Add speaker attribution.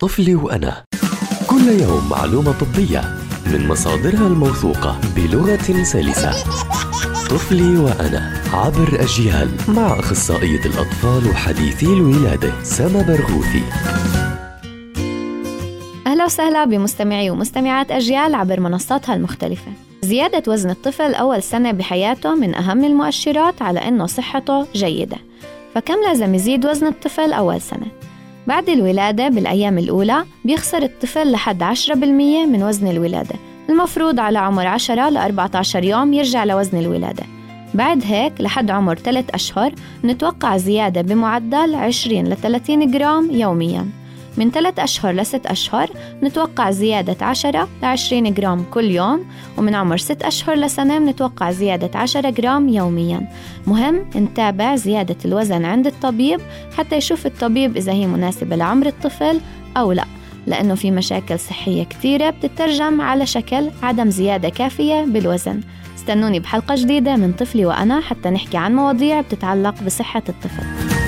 Speaker 1: طفلي وأنا. كل يوم معلومة طبية من مصادرها الموثوقة بلغة سلسة. طفلي وأنا عبر أجيال مع أخصائية الأطفال وحديثي الولادة سما برغوثي.
Speaker 2: أهلا وسهلا بمستمعي ومستمعات أجيال عبر منصاتها المختلفة. زيادة وزن الطفل أول سنة بحياته من أهم المؤشرات على أنه صحته جيدة. فكم لازم يزيد وزن الطفل أول سنة؟ بعد الولادة بالأيام الأولى بيخسر الطفل لحد 10% من وزن الولادة. المفروض على عمر 10 ل 14 يوم يرجع لوزن الولادة. بعد هيك لحد عمر 3 أشهر نتوقع زيادة بمعدل 20 ل 30 جرام يومياً. من 3 أشهر ل 6 أشهر نتوقع زيادة 10 ل 20 جرام كل يوم ومن عمر 6 أشهر لسنة نتوقع زيادة 10 جرام يوميا. مهم نتابع زيادة الوزن عند الطبيب حتى يشوف الطبيب إذا هي مناسبة لعمر الطفل أو لا لأنه في مشاكل صحية كثيرة بتترجم على شكل عدم زيادة كافية بالوزن. استنوني بحلقة جديدة من طفلي وأنا حتى نحكي عن مواضيع بتتعلق بصحة الطفل.